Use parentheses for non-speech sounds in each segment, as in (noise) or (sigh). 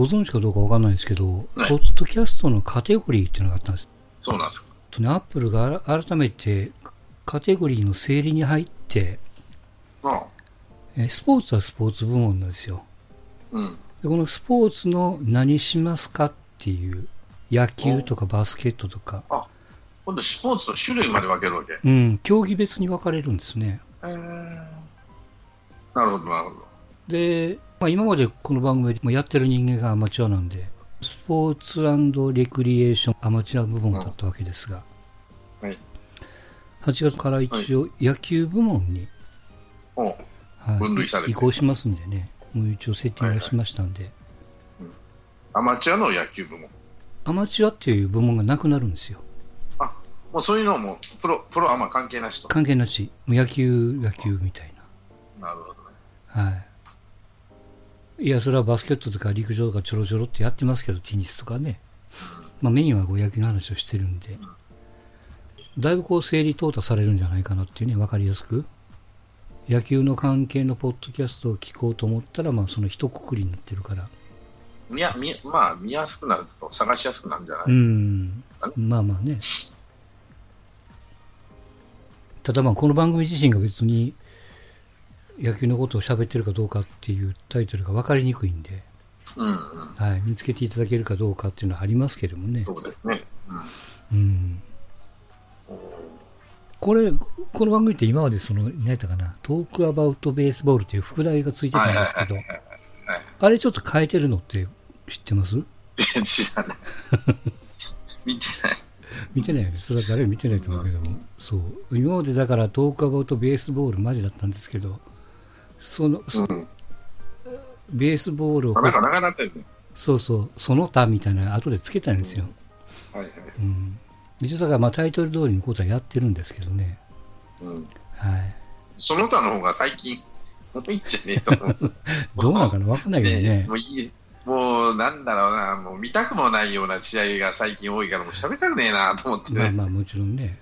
ご存知かどうかわかんないですけど、はいポッドキャストのカテゴリーっていうのがあったんです。そうなんですか。とね、アップルが改めてカテゴリーの整理に入って、あえスポーツはスポーツ部門なんですよ。うん。でこのスポーツの何しますかっていう、野球とかバスケットとか、今度スポーツの種類まで分けるわけ。うん、競技別に分かれるんですね。なるほど、なるほど。で、まあ、今までこの番組でもやってる人間がアマチュアなんで、スポーツレクリエーションアマチュア部門だったわけですが、はい。8月から一応野球部門に、はい移行しますんでね、もう一応セッティングはしましたんで、アマチュアの野球部門。アマチュアっていう部門がなくなるんですよ。あ、もうそういうのも、プロ、プロアマ関係なしと。関係なし、もう野球、野球みたいなるほどね。な。はい。いや、それはバスケットとか陸上とかちょろちょろってやってますけど、テニスとかね。まあメインはこう野球の話をしてるんで、だいぶこう整理淘汰されるんじゃないかなっていうね、わかりやすく。野球の関係のポッドキャストを聞こうと思ったら、まあその一括りになってるから。見や、見、まあ、見やすくなると、探しやすくなるんじゃなうい、ん。まあまあね。ただまあこの番組自身が別に野球のことを喋ってるかどうかっていうタイトルが分かりにくいんで、うん、うん。はい、見つけていただけるかどうかっていうのはありますけどもね。そうですね。ううん。ん。これ、この番組って今までその、何やったかな、トークアバウトベースボールっていう副題がついてたんですけどあれちょっと変えてるのって知ってます？はい。知らない。(laughs) 見てない。見てないよね。それは誰も見てないと思うけども。そう。今までだからトークアバウトベースボールマジだったんですけど、その、そうん。ベースボールをこうなんか長くなったよね。そうそう、その他みたいな後でつけたんですよ。はいはい。うん。一応だからまあタイトル通りのことはやってるんですけどね。うん。はい。その他の方が最近、もういいんじゃねえと。(laughs) どうなんかなわかんないけどね。(laughs) もういい。もう、なんだろうな、もう見たくもないような試合が最近多いから、もう喋りたくねえなと思ってね。まあまあもちろんね。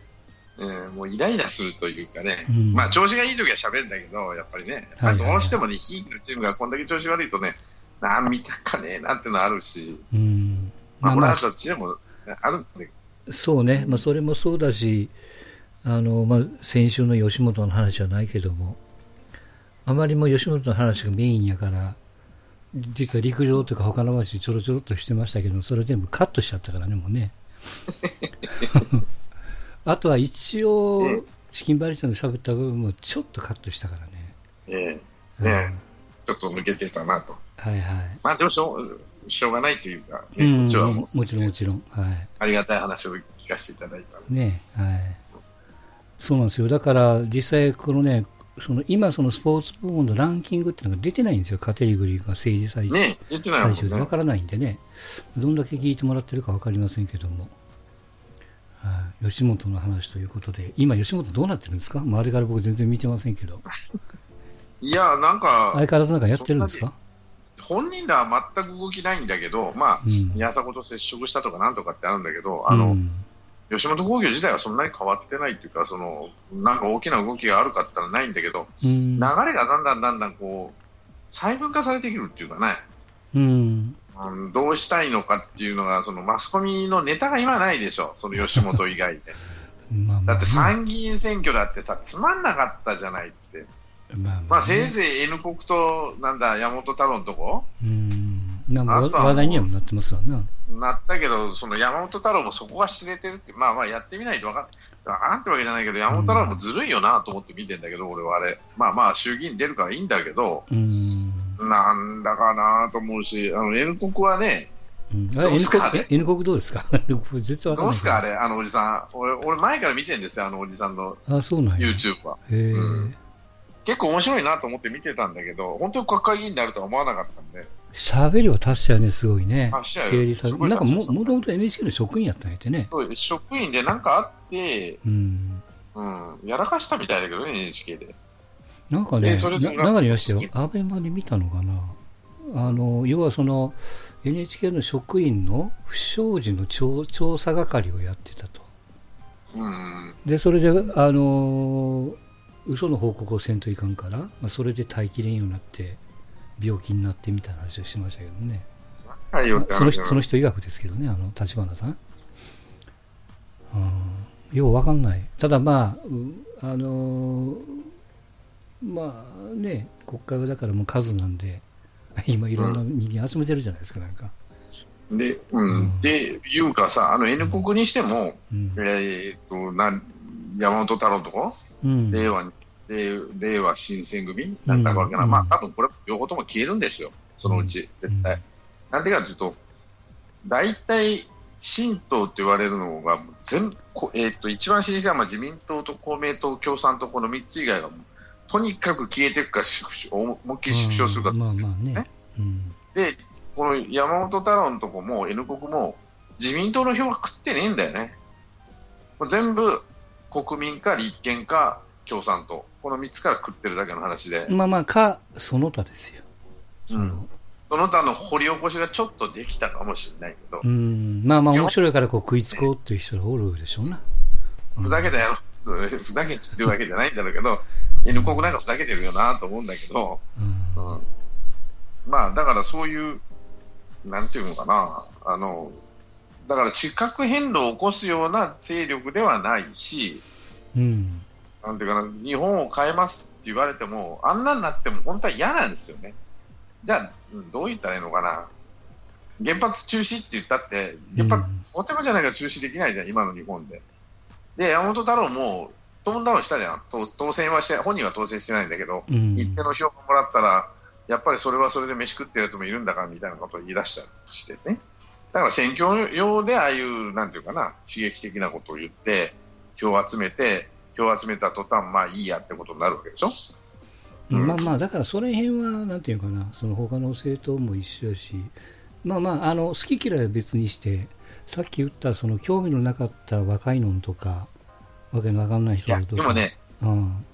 うん、もうイライラするというかね、うんまあ調子がいい時は喋るんだけど、やっぱりね、やっぱりどうしてもね、ひいきのチームがこんだけ調子悪いとね、なん見たかねえなっていうのはあるし、うん。まあ、まあまあこれは、どっちでもあるんそうね。まあそれもそうだし、あの、まあ先週の吉本の話はないけども、あまりも吉本の話がメインやから、実は陸上とか他の話ちょろちょろっとしてましたけど、それ全部カットしちゃったからね、もうね。(laughs) あとは一応、チキンバリちゃんの喋った部分もちょっとカットしたからね。ど、えうんえねちょっと抜けてたなと。はいはい。まあでもしょうしょうがないというか、ねうん、もうもちろんもちろん。はい。ありがたい話を聞かせていただいたねはい。そうなんですよ。だから、実際、このね、その今、そのスポーツ部門のランキングっていうのが出てないんですよ。カテゴリーが政治最終,、ね言ってないね最終でわ。からないんでね。どんだけ聞いてもらってるかわかりませんけども。はい。吉本の話ということで、今、吉本どうなってるんですか？周りから僕全然見てませんけど。(laughs) いや、なんか、相変わらずなんかやってるんですか？本人らは全く動きないんだけど、まあ、うん。宮迫と接触したとかなんとかってあるんだけど、あの、うん吉本興業自体はそんなに変わってないっていうか、その、なんか大きな動きがあるかったらないんだけど、うん。流れがだんだんだんだんこう、細分化されてくるっていうかね、うん。うん、どうしたいのかっていうのが、そのマスコミのネタが今ないでしょ、その吉本以外で。(laughs) まあまあ、だって参議院選挙だってさ、つまんなかったじゃないって。まあまあ、まあ、せいぜい N 国と、なんだ、山本太郎のとこ？うん。まあ、あとはもう話題にはなってますわな。なったけど、その山本太郎もそこが知れてるって、まあまあやってみないと分かんわからんってわけじゃないけど、山本太郎もずるいよなと思って見てんだけど、俺はあれ。まあまあ、衆議院出るからいいんだけど、うん。なんだかなと思うし、あの、N 国はね、うん、あどう N すか国、え？N 国どうですか？(laughs) 僕絶対わかんないどうすかあれ、あのおじさん。俺、俺前から見てんですよ、あのおじさんのあ、そうなんや。へ YouTube は。え、うん結構面白いなと思って見てたんだけど、本当に国会議員になるとは思わなかったんで、喋りは達者やね、すごいね。整理されなんかも、もともと NHK の職員やったんやってね。そう職員でなんかあって、うん。うん、やらかしたみたいだけどね、NHK で。なんかね、えそれでな中にいましたよ。アベマで見たのかな。あの、要はその、NHK の職員の不祥事の調調査係をやってたと。うん、で、それで、あの、嘘の報告をせんといかんから、まあ、それで耐えきれんようになって、病気になってみたいな話をしてましたけどね。はいその人、話その人曰くですけどね、あの、立花さん。うん、ようわかんない。ただまあ、うあのーまあね、国会はだからもう数なんで、(laughs) 今いろんな人間集めてるじゃないですか、なんか。で、うん。うんで、いうかさ、あの N 国にしても、うん。えーっと、なん、山本太郎のとこ、うん。令和に、令令和新選組？なんだかわけな、うんまあ、多分これ、両方とも消えるんですよ、そのうち、絶対。うんなんでかというと、大体、新党って言われるのが、全こえーっと一番老舗はまあ自民党と公明党、共産党、この3つ以外は、とにかく消えていくか、縮小思いっきり縮小するか、まあまあねね。うん。で、この山本太郎のとこも N 国も自民党の票は食ってねえんだよね。もう全部国民か立憲か共産党、この3つから食ってるだけの話で、まあまあ、か、その他ですよ。その、うんその他の掘り起こしがちょっとできたかもしれないけど、うん、まあまあ面白いからこう食いつこうっていう人がおるでしょうな。うんふざけたやろ、ふざけてるわけじゃないんだろうけど、N 国なんかふざけてるよなと思うんだけど、うんうんまあだからそういう、なんていうのかな、あの、だから地殻変動を起こすような勢力ではないし、うん。なんていうかな、日本を変えますって言われても、あんなになっても本当は嫌なんですよね。じゃあ、うんどう言ったらいいのかな。原発中止って言ったって、原発、とてもじゃないから中止できないじゃん、今の日本で。で、山本太郎も、トーンダウンしたじゃん。当当選はして、本人は当選してないんだけど、うん。一定の票をもらったら、やっぱりそれはそれで飯食ってるやつもいるんだからみたいなことを言い出したりしてね。だから選挙用でああいう、なんていうかな、刺激的なことを言って、票を集めて、票を集めた途端、まあいいやってことになるわけでしょ？うんまあまあ、だからその辺は、なんていうかな、その他の政党も一緒やし、まあまあ、あの好き嫌いは別にして、さっき言ったその興味のなかった若いのとか、わけのわかんないいや、人とか、でもね、うん、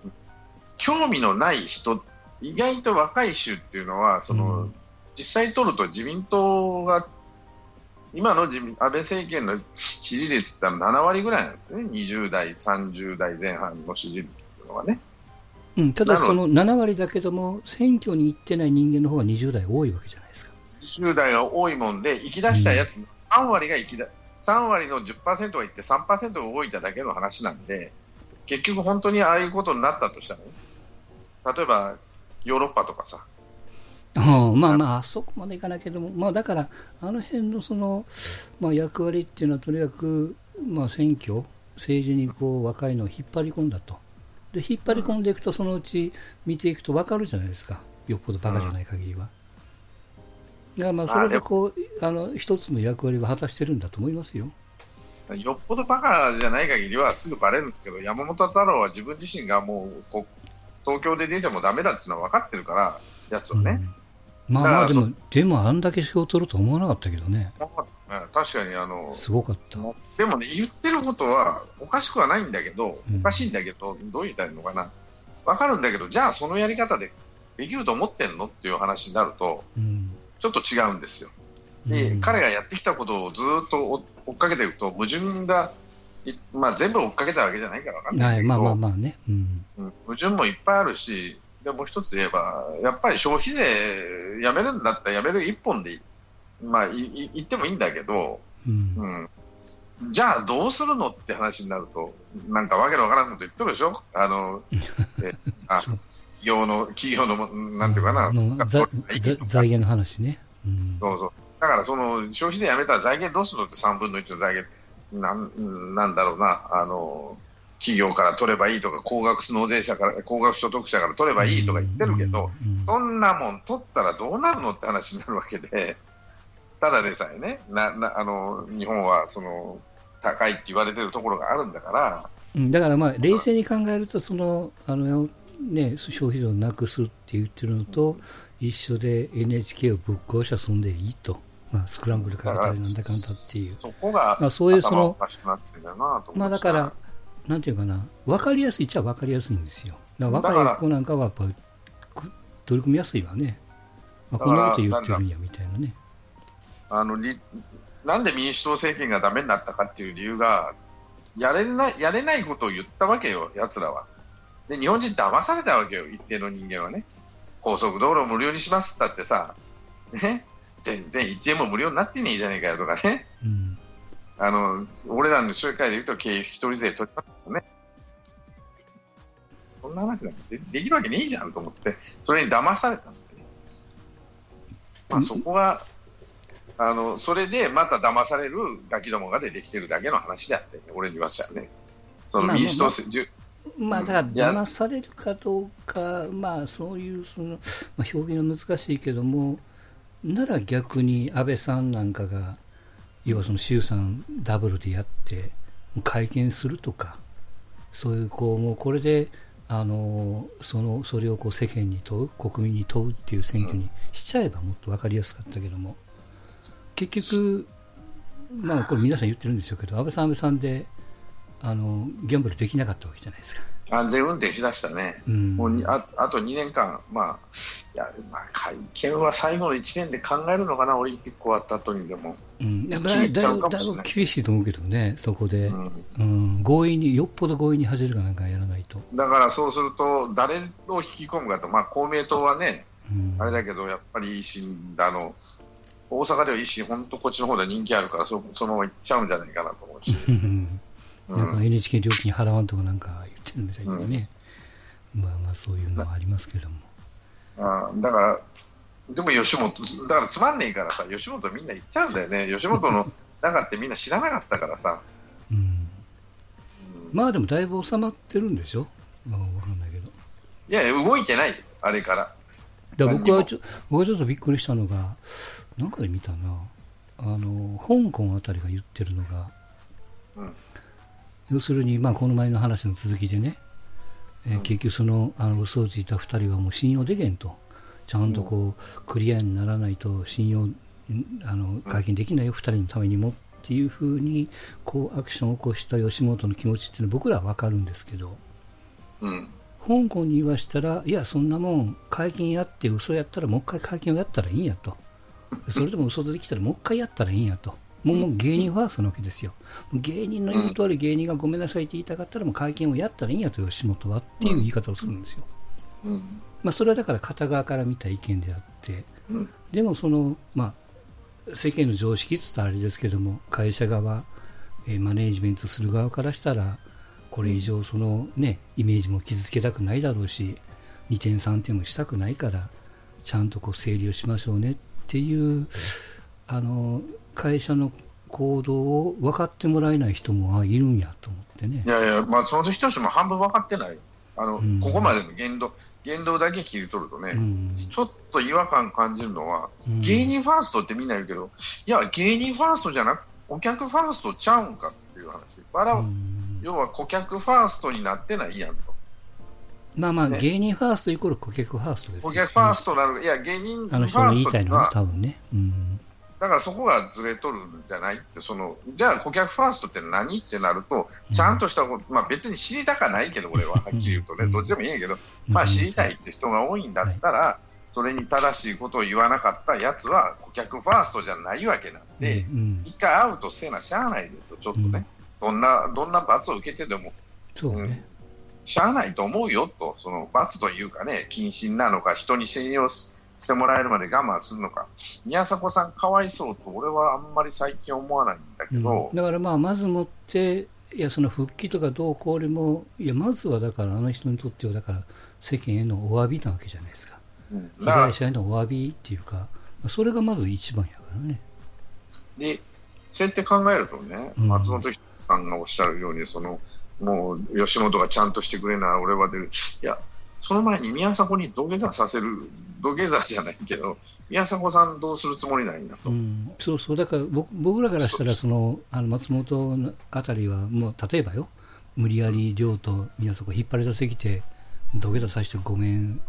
興味のない人、意外と若い衆っていうのは、その、うん実際取ると自民党が、今の自民安倍政権の支持率って7割ぐらいなんですね。20代、30代前半の支持率っていうのはね。うん、ただその7割だけども、選挙に行ってない人間の方が20代多いわけじゃないですか。20代が多いもんで、行き出したやつ、3割が行きだ、3割の10%が行って3%が動いただけの話なんで、結局本当にああいうことになったとしたら、例えばヨーロッパとかさ、うんまあまあ、あそこまでいかないけども、まあだから、あの辺のその、まあ役割っていうのはとにかく、まあ選挙、政治にこう若いのを引っ張り込んだと。で、引っ張り込んでいくと、そのうち見ていくと分かるじゃないですか。よっぽどバカじゃない限りは。だからまあそれでこう、あの、一つの役割を果たしてるんだと思いますよ。よっぽどバカじゃない限りはすぐバレるんですけど、山本太郎は自分自身がもうこ東京で出てもダメだっていうのは分かってるから、やつはね。うんまあまあでも、でもあんだけ票を取るとは思わなかったけどね。うん確かにあの、すごかった。でもね、言ってることはおかしくはないんだけど、うんおかしいんだけど、どう言ったらいいのかな、分かるんだけど、じゃあそのやり方でできると思ってんのっていう話になると、うん。ちょっと違うんですよ。で、うん彼がやってきたことをずっと追追っかけていくと、矛盾が、いまあ、全部追っかけたわけじゃないから分かんなはいい、けど、まあまあまあね。うん。うん矛盾もいっぱいあるし、でもう一つ言えば、やっぱり消費税やめるんだったらやめる一本でいまあ、いい言ってもいいんだけど、うん。うん、じゃあどうするのって話になると、なんかわけのわからんこと言ってるでしょ、あの (laughs) えあ業の、企業の、なんていうかな、財源の話ね。うん。そうそう。だからその消費税やめたら財源どうするのって3分の1の財源、なんなんだろうな、あの企業から取ればいいとか、高額納税者から、高額所得者から取ればいいとか言ってるけど、うん、そんなもん取ったらどうなるのって話になるわけで、ただでさえね、ななあの日本はその高いって言われてるところがあるんだから、うん。だからまあ冷静に考えるとそのあの、ね、消費税をなくすって言ってるのと一緒で NHK をぶっ壊しゃそんでいいと、まあ、スクランブルからたりなんだかんだっていう、そこがまあ、そういうそのまあだからなんていうかな分かりやすいっちゃ分かりやすいんですよ。だから若い子なんかはやっぱく取り組みやすいわね。あこんなこと言ってるんやみたいなね。あのりなんで民主党政権がダメになったかっていう理由がやれないやれないことを言ったわけよ、やつらは。で日本人騙されたわけよ、一定の人間はね。高速道路を無料にしますったってさ、ね、全然1円も無料になってねえじゃねえかよとかね、うん。あの俺らの商会で言うと経費一人税取りますよね。そんな話なんてでできるわけねえじゃんと思って、それに騙されたんで、まあ、そこは、あのそれでまた騙されるガキどもが出てきてるだけの話であって、俺に言わせたらね。そのまあ民主党、まあせじゅまあだから騙されるかどうか、まあそういうその、まあ、表現は難しいけども、なら逆に安倍さんなんかが、要はその衆参ダブルでやって、会見するとか、そういうこう、もうこれで、あのそのそれをこう世間に問う、国民に問うっていう選挙にしちゃえばもっと分かりやすかったけども、結局、まあこれ皆さん言ってるんでしょうけど、安倍さん、安倍さんで、あのギャンブルできなかったわけじゃないですか。安全運転しだしたね。うん。もうにああと2年間、まあいやまあ、会見は最後の1年で考えるのかな、オリンピック終わった後にでも。うん、だだいぶ厳しいと思うけどね、そこで、うん。うん、強引に、よっぽど強引に走るかなんかやらないと。だからそうすると、誰を引き込むかと、まあ、公明党はね、うん、あれだけど、やっぱり維新あの、大阪では維新、本当、こっちの方で人気あるから、そそのまま行っちゃうんじゃないかなと思うし、なんかん NHK 料金払わんとかなんか言ってるみたいでね、まあまあそういうのはありますけども。あだから、でも吉本、だからつまんねえからさ、吉本みんな行っちゃうんだよね、吉本の (laughs) 中ってみんな知らなかったからさ。うん、うん。まあでもだいぶ収まってるんでしょ、まあ、わかんないけど。いやいや、動いてない、あれから。だから僕はちょ僕はちょっとびっくりしたのが、なんかで見たな、あの香港あたりが言ってるのが、うん要するに、まあ、この前の話の続きでね、えーうん結局そのあの嘘をついた2人はもう信用できんと、ちゃんとこう、クリアにならないと信用んあの会見できないよ、2人のためにもっていうふうにこうアクションを起こした吉本の気持ちっていうのは僕らは分かるんですけど、うん。香港に言わしたら、いや、そんなもん、会見やって嘘やったら、もう一回会見をやったらいいんやと。それでも嘘できたら、もう一回やったらいいんやと。もうもう芸人ファーストなわけですよ。芸人の言う通り、芸人がごめんなさいって言いたかったら、もう会見をやったらいいんやと、吉本はっていう言い方をするんですよ。うんまあ、それはだから片側から見た意見であって、うんでもその、まあ、世間の常識って言ったらあれですけども、会社側、えーマネージメントする側からしたら、これ以上その、ね、イメージも傷つけたくないだろうし、2点3点もしたくないから、ちゃんとこう整理をしましょうねっていう、あの会社の行動を分かってもらえない人もあいるんやと思ってねい。やいや、まあ、その人たちも半分分かってない。あの、うんここまでの言動、言動だけ切り取るとね、うんちょっと違和感感じるのは、うん芸人ファーストってみんな言うけど、いや、芸人ファーストじゃなく、お客ファーストちゃうんかっていう話。要は顧客ファーストになってないやんと。まあまあ、ね芸人ファーストイコール顧客ファーストですよ顧客ファーストなる、いや、芸人ファあの人の言いたいのはね、多分ね。うん。だからそこがずれとるんじゃない？って、そのじゃあ顧客ファーストって何？ってなると、ちゃんとしたこと、まあ、別に知りたかないけど、俺ははっきり言うとね、うん。どっちでもいいんやけど、まあ、知りたいって人が多いんだったら、それに正しいことを言わなかったやつは顧客ファーストじゃないわけなんで、うん、一回アウトせなしゃあないですよ、ちょっとね、どんなどんな罰を受けてでも、そうね。しゃあないと思うよと、その罰というかね、謹慎なのか、人に信用ししてもらえるまで我慢するのか、宮迫さん、かわいそうと、俺はあんまり最近思わないんだけど、うん。だからまあ、まずもって、いや、その復帰とかどうこうよりも、いや、まずはだから、あの人にとっては、だから、世間へのお詫びなわけじゃないですか。うん。被害者へのお詫びっていうか、それがまず一番やからね。で、そうやって考えるとね、うん。松本さんがおっしゃるように、そのもう吉本がちゃんとしてくれな、俺は出る、いや、その前に宮迫に土下座させる、土下座じゃないけど、宮迫さんどうするつもりないんだと。うん、そうそう、だから僕僕らからしたらその、あの松本のあたりは、もう例えばよ、無理やり亮と宮迫引っ張り出してきて、土下座させてごめん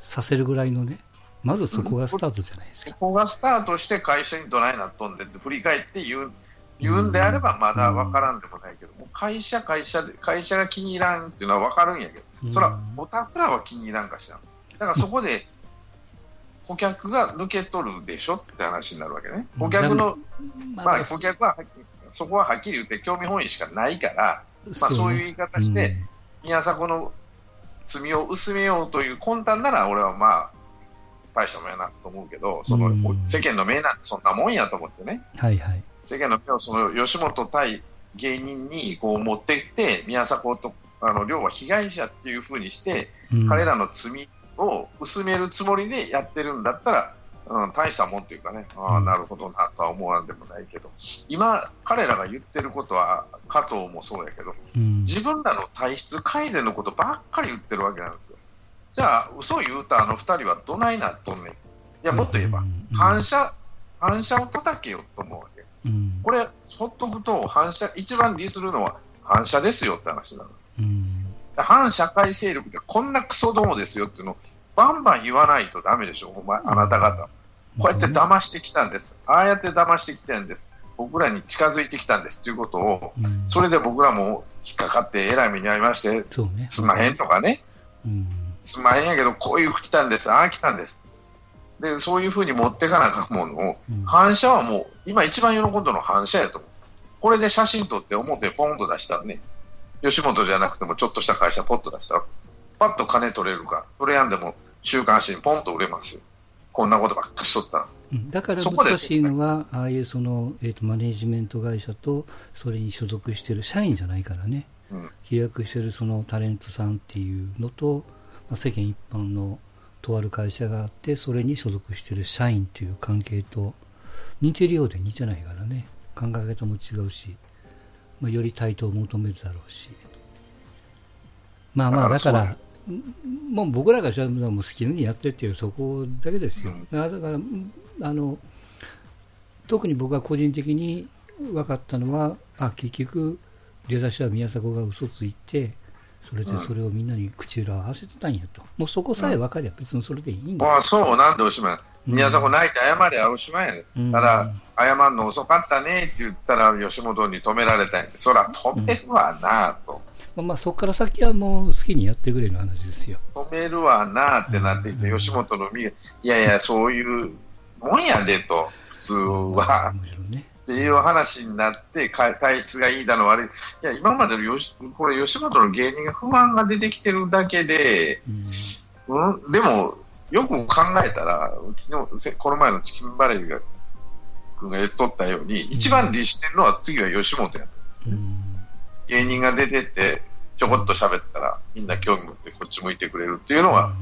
させるぐらいのね、まずそこがスタートじゃないですか。そこがスタートして会社にどないなっとんでって振り返って言う言うんであればまだ分からんでもないけど、もう会社、会社で、会社が気に入らんっていうのは分かるんやけど、それはおたくらは気に入らんかしら。だからそこで顧客が抜け取るでしょって話になるわけね。顧客の、ままあ顧客はそこははっきり言って興味本位しかないから、まあそういう言い方して、宮迫の罪を薄めようという魂胆なら俺はまあ大したもんやなと思うけど、そのうん。世間の目なんてそんなもんやと思ってね、はいはい。世間の目をその吉本対芸人にこう持ってきて、宮迫とあの亮は被害者っていうふうにして、うん。彼らの罪を薄めるつもりでやってるんだったら、うん、大したもんっていうかね、ああ、うんなるほどなとは思わんでもないけど、今、彼らが言ってることは、加藤もそうやけど、うん自分らの体質改善のことばっかり言ってるわけなんですよ。じゃあ、嘘言うたあの二人はどないなっとんねん。いや、もっと言えば、うん反射、反射を叩けよと思うわけ。うんこれ、ほっとくと、反射、一番利するのは反射ですよって話なの。うん反社会勢力ってこんなクソどもですよっていうのをバンバン言わないとダメでしょ、お前、あなた方。こうやって騙してきたんです。ああやって騙してきたんです。僕らに近づいてきたんですということを、うんそれで僕らも引っかかってえらい目に遭いまして、そうね。すんまへんとかね、うんすんまへんやけど、こういう服来たんです、ああ来たんです。で、そういうふうに持っていかなあかんものを、うん反射はもう、今一番喜んだのは反射やと思う。これで写真撮って表ポンと出したらね、吉本じゃなくてもちょっとした会社ポッと出したら、パッと金取れるから、それやんでも週刊誌にポンと売れますよ。こんなことばっかしとったら。うんだから難しいのは、ああいうその、えー、とマネジメント会社とそれに所属している社員じゃないからね、うん契約しているそのタレントさんっていうのと、まあ、世間一般のとある会社があって、それに所属している社員っていう関係と似てるようで似てないからね、考え方も違うし、まあ、より対等を求めるだろうし。まあまあ、だからら、もう僕らがしゃべるのはもう好きにやってっていうそこだけですよ。うんだからあの特に僕が個人的に分かったのはあ結局出だしは宮迫が嘘ついてそれでそれをみんなに口裏を合わせてたんやと、もうそこさえ分かりゃ別にそれでいいんですああ、よ。そう、なんでおしまい。宮迫泣いて謝れ、おしまいやね、うんただ、謝るの遅かったねって言ったら、吉本に止められたんやそら止めるわなと。まあ、まあそこから先はもう好きにやってくれる話ですよ。止めるわなってなってきて、うん吉本の身が、いやいや、そういうもんやでと、普通は。ね。っていう話になって、か体質がいいだの悪い。いや、今までのよし、これ吉本の芸人が不満が出てきてるだけで、うんうん、でも、よく考えたら、昨日、せこの前のチキンバレーが、君が言っとったように、一番利してるのは次は吉本や。うん芸人が出てって、ちょこっと喋ったら、みんな興味持ってこっち向いてくれるっていうのが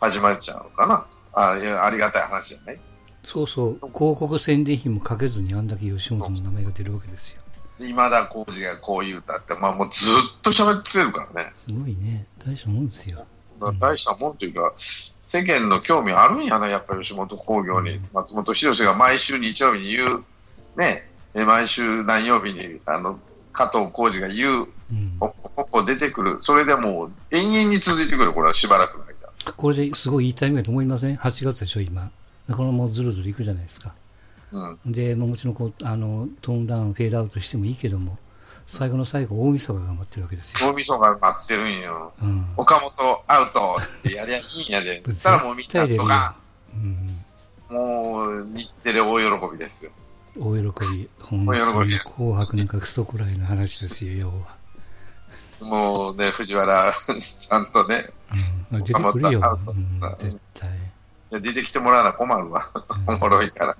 始まっちゃうのかな。あいやありがたい話じゃない？そうそう、広告宣伝費もかけずにあんだけ吉本の名前が出るわけですよ。今田耕司がこう言うたって、まあもうずっと喋ってくれるからね。すごいね。大したもんですよ。大したもんというか、世間の興味あるんやな、やっぱり吉本興業に。松本人志が毎週日曜日に言う、ね、え毎週何曜日に、あの、加藤浩次が言う、うん、ポッポ出てくる。それでもう延々に続いてくる、これはしばらくの間。これですごいいいタイミングだと思いません ?8 月でしょ、今。だからもうずるずるいくじゃないですか。うん。で、まあ、もちろんこうあのトーンダウン、フェードアウトしてもいいけども、最後の最後、大晦日が頑張ってるわけですよ。脳みそが待ってるんよ。うん、岡本アウトってやりゃいいんやで。(laughs) そしたらもうみんな絶対出るよとか、うん、もう日テレ大喜びですよ。大喜び、本当大喜びに紅白なんかクソくらいの話ですよ、要は。もうね、藤原さんとね、うん、出てくるよ、うん絶対。出てきてもらわな困るわ。おもろいから。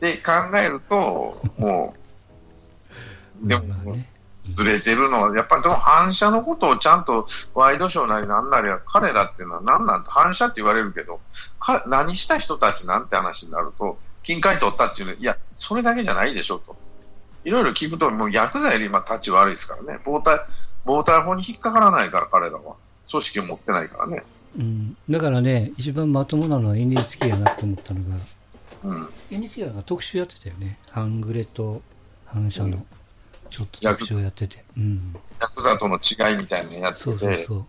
で、考えると、もう、(laughs) でも、まあね、ずれてるのは、やっぱりでも反射のことをちゃんとワイドショーなりなんなりは、彼らっていうのは何なんて反射って言われるけど、か何した人たちなんて話になると、金塊取ったっていうのは、いや、それだけじゃないでしょと。いろいろ聞くと、もう薬剤より今、立ち悪いですからね。防体、防体法に引っかからないから、彼らは。組織を持ってないからね。うん、だからね、一番まともなのは NHK やなと思ったのが、うん。NHK が特集やってたよね。半グレと反射の、ちょっと特集をやってて。うん。ヤクザとの違いみたいなのやってて。そうそうそう。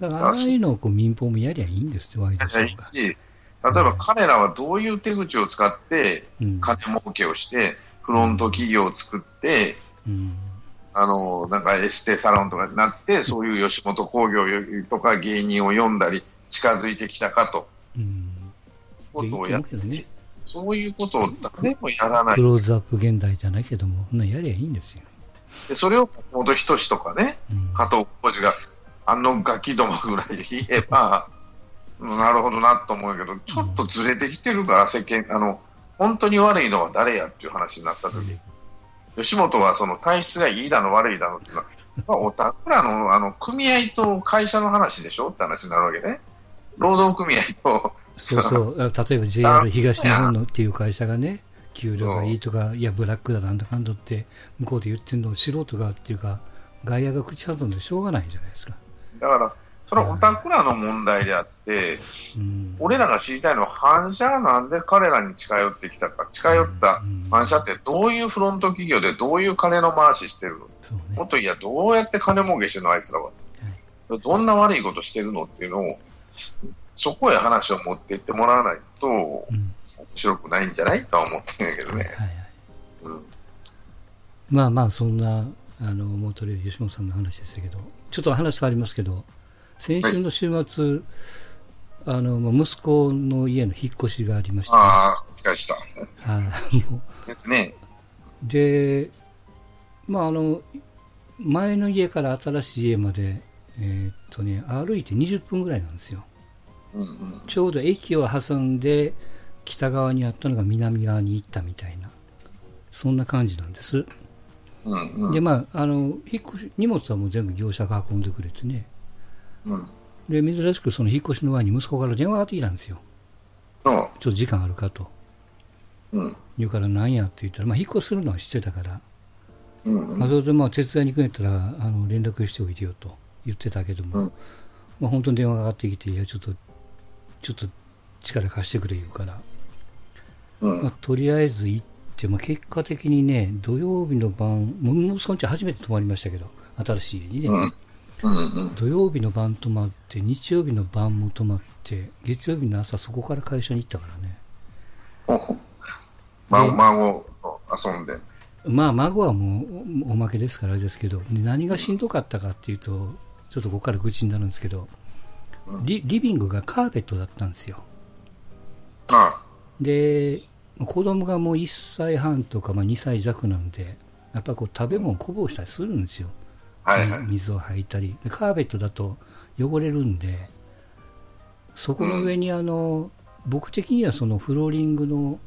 だから、ああいうのをこう民放もやりゃいいんですよ、ワイドショーが。し、例えば彼らはどういう手口を使ってうん。金儲けをして、フロント企業を作って、うん。あの、なんかエステサロンとかになって、そういう吉本興業とか芸人を呼んだり、近づいてきたかと。うん。ことをやいいと思うけどね。そういうことを誰もやらない。クローズアップ現代じゃないけども、そんなんやりゃいいんですよ。でそれを本人志とかね、うん。加藤浩次が、あのガキどもぐらい言えば、(laughs) なるほどなと思うけど、ちょっとずれてきてるから、世間、あの、本当に悪いのは誰やっていう話になった時、吉本はその体質がいいだの悪いだのっていうのは、まあ、おたくらのあの組合と会社の話でしょって話になるわけね。労働組合と、そうそう、(laughs) 例えば JR 東日本のっていう会社がね、給料がいいとか、いや、ブラックだなんだかんだって、向こうで言ってるのを素人がっていうか、外野が口挟んでしょうがないじゃないですか。だから、それはオタクらの問題であって、うん、俺らが知りたいのは反社がなんで彼らに近寄ってきたか、近寄った反社ってどういうフロント企業でどういう金の回ししてるの？ね。もっといや、どうやって金儲けしてるの、あいつらは。どんな悪いことしてるの？っていうのを、そこへ話を持っていってもらわないと、うん。面白くないんじゃない？とは思ってるけどね。はいはいうん。まあまあそんなあのモートレール吉本さんの話でしたけどちょっと話変わりますけど先週の週末、あのまあ息子の家の引っ越しがありまして、ああ、お疲れした。はいもですね。うでまああの前の家から新しい家までえーっとね歩いて20分ぐらいなんですようんうん。ちょうど駅を挟んで北側にあったのが南側に行ったみたいなそんな感じなんですうんうん。でまああの引っ越し荷物はもう全部業者が運んでくれてねうん。で珍しくその引っ越しの前に息子から電話がかかってきたんですよ。そちょっと時間あるかと。う。うん。言うから何やって言ったら、まあ、引っ越しするのは知ってたから、うんうん。まあ、それでまあ手伝いに行くんやったらあの連絡しておいてよと言ってたけども、うん。まあ、本当に電話がかかってきていやちょっとちょっと力貸してくれ言うから、うん。まあ、とりあえず行って、まあ、結果的にね土曜日の晩もう息子んち初めて泊まりましたけど新しい家にね、うんうんうん。土曜日の晩泊まって日曜日の晩も泊まって月曜日の朝そこから会社に行ったからね孫孫と遊んで。まあ孫はもうおおまけですからあれですけどで何がしんどかったかっていうとちょっとここから愚痴になるんですけどリリビングがカーペットだったんですよあで子供がもう1歳半とか、まあ、2歳弱なんでやっぱこう食べ物こぼしたりするんですよあ。はいはい。水水を吐いたりでカーペットだと汚れるんでそこの上にあの、僕的にはそのフローリングの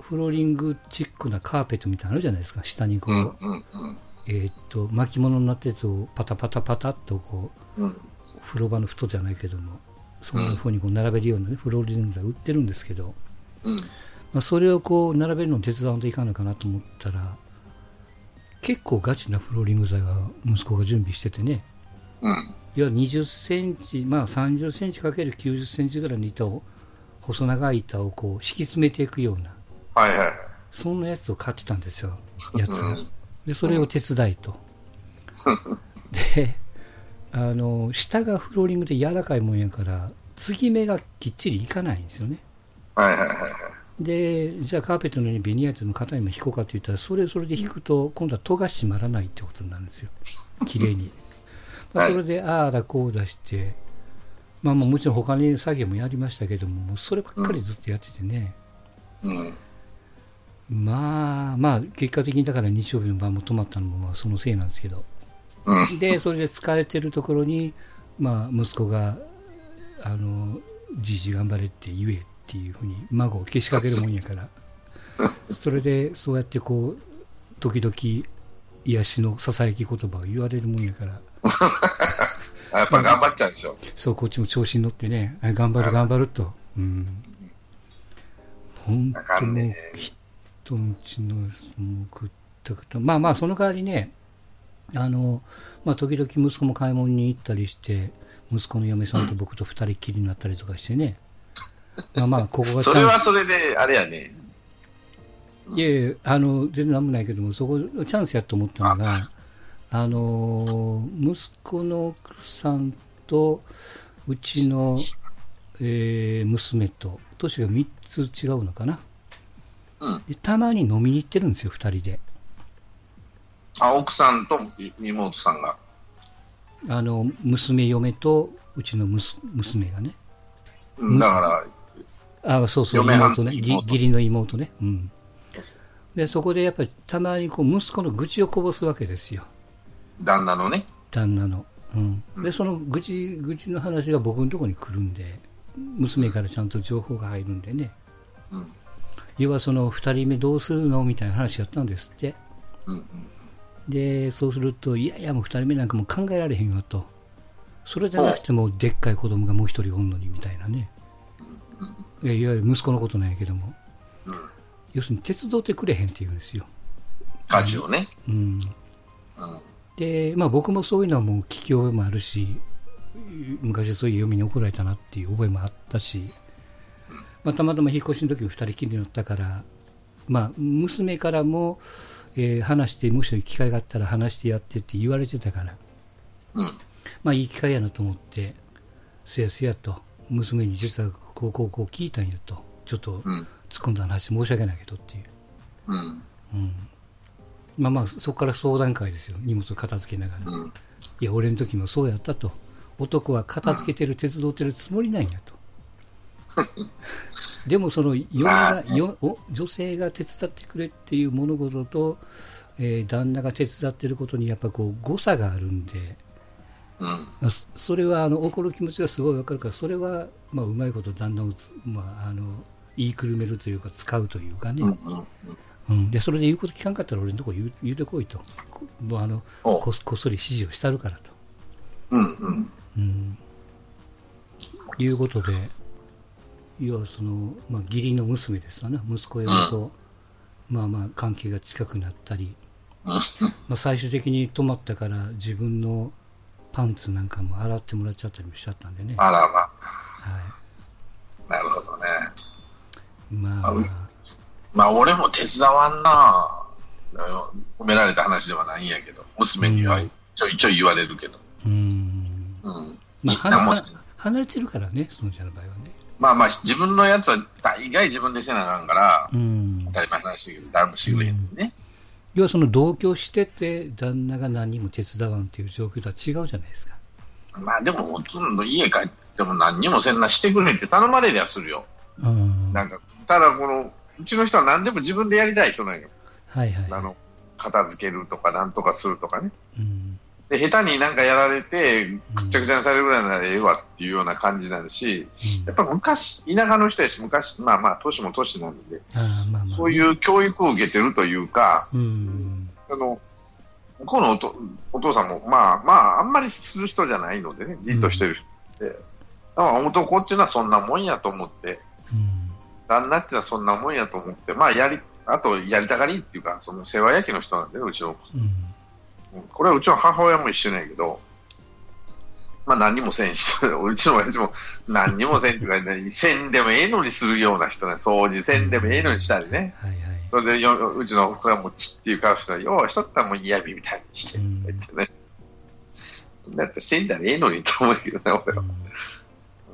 フローリングチックなカーペットみたいなのあるじゃないですか下にこう、うんうんうん。えーっと巻物になってるとパタパタパタっとこううん風呂場の太じゃないけどもそんな風にこう並べるような、ねフローリングが売ってるんですけど、うん。まあ、それをこう並べるのを手伝わんといかんのかなと思ったら結構ガチなフローリング材が息子が準備しててねうん。いや20センチまあ30センチかける90センチぐらいの板を細長い板をこう敷き詰めていくようなはいはいはい。そんなやつを買ってたんですよ (laughs) やつがうんでそれを手伝いと (laughs) であの下がフローリングで柔らかいもんやから継ぎ目がきっちりいかないんですよねはいはいはいはい。でじゃあカーペットのようにベニヤ板の硬いも引こうかと言ったらそれそれで引くと今度は戸が閉まらないってことになるんですよ。綺麗に、まあ、はい。それでああだこうだしてまあまあもちろん他に作業もやりましたけどもそればっかりずっとやっててね、うん。まあまあ結果的にだから日曜日の晩も泊まったのもまあそのせいなんですけど。うん。でそれで疲れてるところにまあ息子があのじいじ頑張れって言えっていうふうに孫をけしかけるもんやから。それでそうやってこう時々癒しのささやき言葉を言われるもんやから。(laughs) あやっぱ頑張っちゃうでしょ。そうこっちも調子に乗ってねあ頑張る頑張ると。うん。本当もうんね人んちのもった食ったまあまあその代わりねあのまあ時々息子も買い物に行ったりして息子の嫁さんと僕と二人っきりになったりとかしてね、まあまあここがチそれはそれで、あれやね。いやいやあの全然なんもないけどもそこチャンスやと思ったのがあの息子の奥さんとうちの、えー娘と年が3つ違うのかなうん。でたまに飲みに行ってるんですよ2人であ、奥さんと妹さんが。あの娘嫁とうちのむす娘がねうん、だから、あそうそう妹ね。義理の妹ね。うん。でそこでやっぱりたまにこう息子の愚痴をこぼすわけですよ。旦那のね。旦那の。うん、でその愚痴愚痴の話が僕のところに来るんで娘からちゃんと情報が入るんでね。うん。要はその2人目どうするのみたいな話やったんですって。うん。でそうするといやいやもう2人目なんかもう考えられへんよと。それじゃなくてもでっかい子供がもう1人おんのにみたいなね。いやいわゆる息子のことなんやけどもうん。要するに手伝ってくれへんって言うんですよ、家事をね。うん、うん。で、まあ、僕もそういうのはもう聞き覚えもあるし昔そういう読みに怒られたなっていう覚えもあったし、まあ、たまたま引っ越しの時に2人きりになったから、まあ、娘からも、えー話してもし機会があったら話してやってって言われてたから、うん。まあ、いい機会やなと思ってせやせやと娘に実はこうこうこう聞いたんやとちょっとうん。突っ込んだ話申し訳ないけどっていう。うん。うんまあまあそこから相談会ですよ荷物を片付けながら、うん。いや俺の時もそうやったと男は片付けてる、手伝ってるつもりなんやと (laughs) でもその嫁がよお女性が手伝ってくれっていう物事と、えー旦那が手伝ってることにやっぱこう誤差があるんで、そそれはあの怒る気持ちがすごいわかるからそれはまあうまいこと旦那をつ、まあ、あの言いくるめるというか使うというかね、うん。うん。うん、でそれで言うこと聞かんかったら俺のとこ言う言うてこいとこもうあのおここっそり指示をしたるからと、うん。うん。うん、いうことで要はその、まあ、義理の娘ですわな息子嫁と、まあまあ関係が近くなったり、うん。まあ、最終的に止まったから自分のパンツなんかも洗ってもらっちゃったりもしちゃったんでね、はあらまい、あ。なるほどね。まあ、まあ、まあ、俺も手伝わんな。褒められた話ではないんやけど、娘にはちょいちょい言われるけど。うんうん。まあ、離離れてるからねそのちゃんの場合はねまあまあ、自分のやつは大概自分でせなあかんから、うん当たり前の話だけど、誰もしてくれへんのにね。要はその同居してて旦那が何も手伝わんっていう状況とは違うじゃないですか。まあでも、ほとんど家帰っても何にもせんなしてくれって頼まれりゃするよ。うん、なんか、ただこの、うちの人は何でも自分でやりたい人なんよ。はいはい。あの、片付けるとか、なんとかするとかね。うんで、下手になんかやられて、くっちゃくちゃにされるぐらいならええわっていうような感じになるし、やっぱ昔、田舎の人やし、昔、まあまあ、年も年なんで、まあまあ。そういう教育を受けてるというか、うん。あの、向こうのお父さんも、まあまあ、あんまりする人じゃないのでね、じっとしてる人で、だから男っていうのはそんなもんやと思って、うん。旦那っていうのはそんなもんやと思って、まあ、やり、あと、やりたがりっていうか、その世話焼きの人なんでね、うちのうん。これはうちの母親も一緒なんやけど、まあ何にもせん人、(laughs) うちの親父も何にもせんっていうか、ね、せんでもええのにするような人ね、掃除せんでもええのにしたりね。はいはい。それでよ、うちのこれはもうちっていう顔して、ようしとったらもう嫌味みたいにして、ってね。だってせんだらええのにと思うけどね、俺は。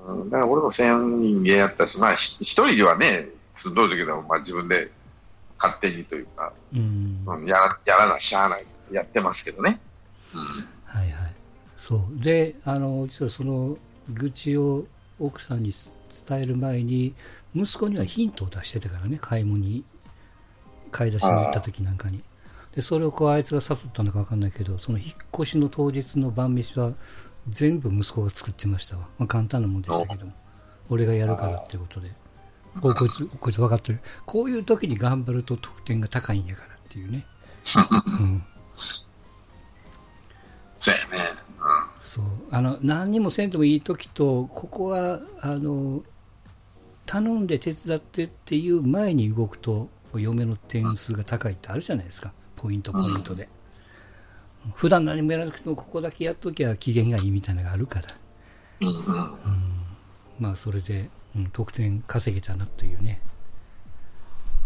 うん、だから俺もせん人間やったし、まあひ一人ではね、すんどい時でもまあ自分で勝手にというか。うん、やらやらなしゃあない。やってますけどね。うんはいはい。そう。で、あの、実はその愚痴を奥さんに伝える前に、息子にはヒントを出してたからね、買い物に、買い出しに行った時なんかに。で、それをこうあいつが誘ったのか分かんないけど、その引っ越しの当日の晩飯は全部息子が作ってましたわ。まあ簡単なもんでしたけども。俺がやるからってことで。こうこいつ、こいつ分かってる。こういう時に頑張ると得点が高いんやからっていうね。(laughs) うん。そうやね。そうあの何にもせんでもいい時とここはあの頼んで手伝ってっていう前に動くと嫁の点数が高いってあるじゃないですかポイントポイントで、普段何もやらなくてもここだけやっときゃ機嫌がいいみたいなのがあるからうん。うんうん。まあそれで、うん、得点稼げたなというね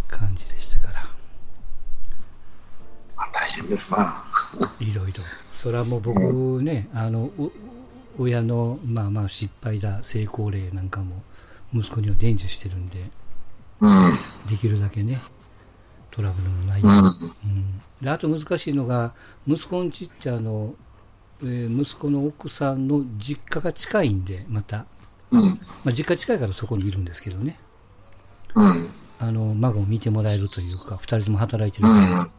感じでしたからまあ大変ですな。(laughs) いろいろそれはもう僕ね、あのお親のまあまあ失敗だ成功例なんかも息子には伝授してるんでうん。できるだけねトラブルのないように、うん。うんであと難しいのが息子んちってあの、えー息子の奥さんの実家が近いんでまた、うん。まあ、実家近いからそこにいるんですけどねうん。あの孫を見てもらえるというか2人とも働いてうるから、ん。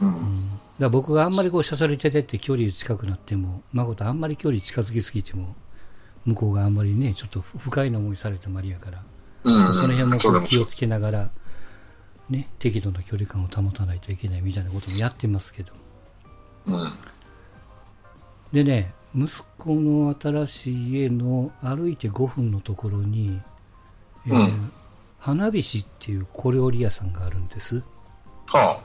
うん。ら僕があんまりこう、しゃされててって距離近くなっても、誠あんまり距離近づきすぎても、向こうがあんまりね、ちょっと不快な思いされてもありやから、うん。その辺もこそう気をつけながら、ね、適度な距離感を保たないといけないみたいなこともやってますけど。うん。でね、息子の新しい家の歩いて5分のところに、えーうん花火師っていう小料理屋さんがあるんです。は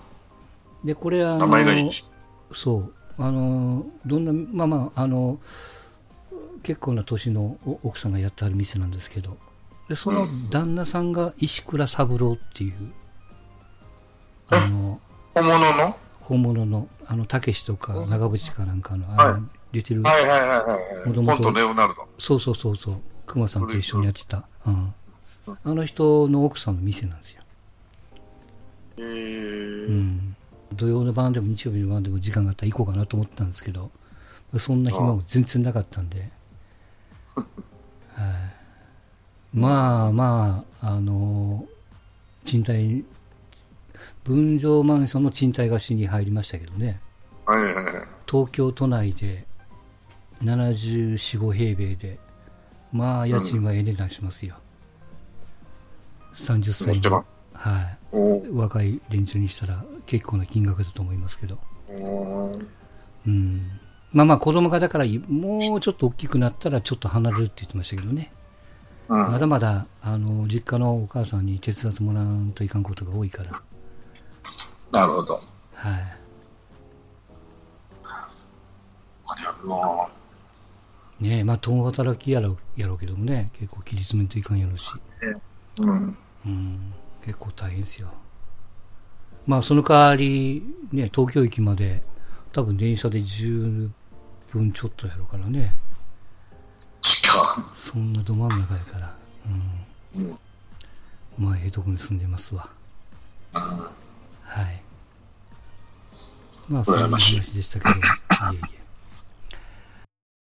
で、これああ、の、名前がいいし。そう、あの、どんな、まあまあ、あの、結構な年のお奥さんがやってある店なんですけど、でその旦那さんが石倉三郎っていう、あの、本物の？本物の、あの、たけしとか長渕かなんかの、はいあの出てる、はいはいはいはいはい。もともとレオナルド。そうそうそうそう、熊さんと一緒にやってた、うん。あの人の奥さんの店なんですよ。へうーん。土曜の晩でも日曜日の晩でも時間があったら行こうかなと思ってたんですけど、そんな暇も全然なかったんで、はい。まあまあ、あの、賃貸、分譲マンションの賃貸貸しに入りましたけどね、はいはいはい。東京都内で74、5平米で、まあ家賃はええ値段しますよ。30持歳で、ってまはい。若い連中にしたら結構な金額だと思いますけど。うん。まあまあ子供がだからもうちょっと大きくなったらちょっと離れるって言ってましたけどね。うん。まだまだ、あの、実家のお母さんに手伝ってもらわんといかんことが多いから。なるほど。はい。これはもねえ、まあ共働きやろうやろうけどもね、結構切り詰めんといかんやろうし。う、うん。うん。結構大変ですよ。まあその代わり、ね、東京駅まで多分電車で10分ちょっとやろうからね。近そんなど真ん中やから。うん。うん。まあ、ええとこに住んでますわ。うんはい。まあ、そんな話でしたけど、いえいえ。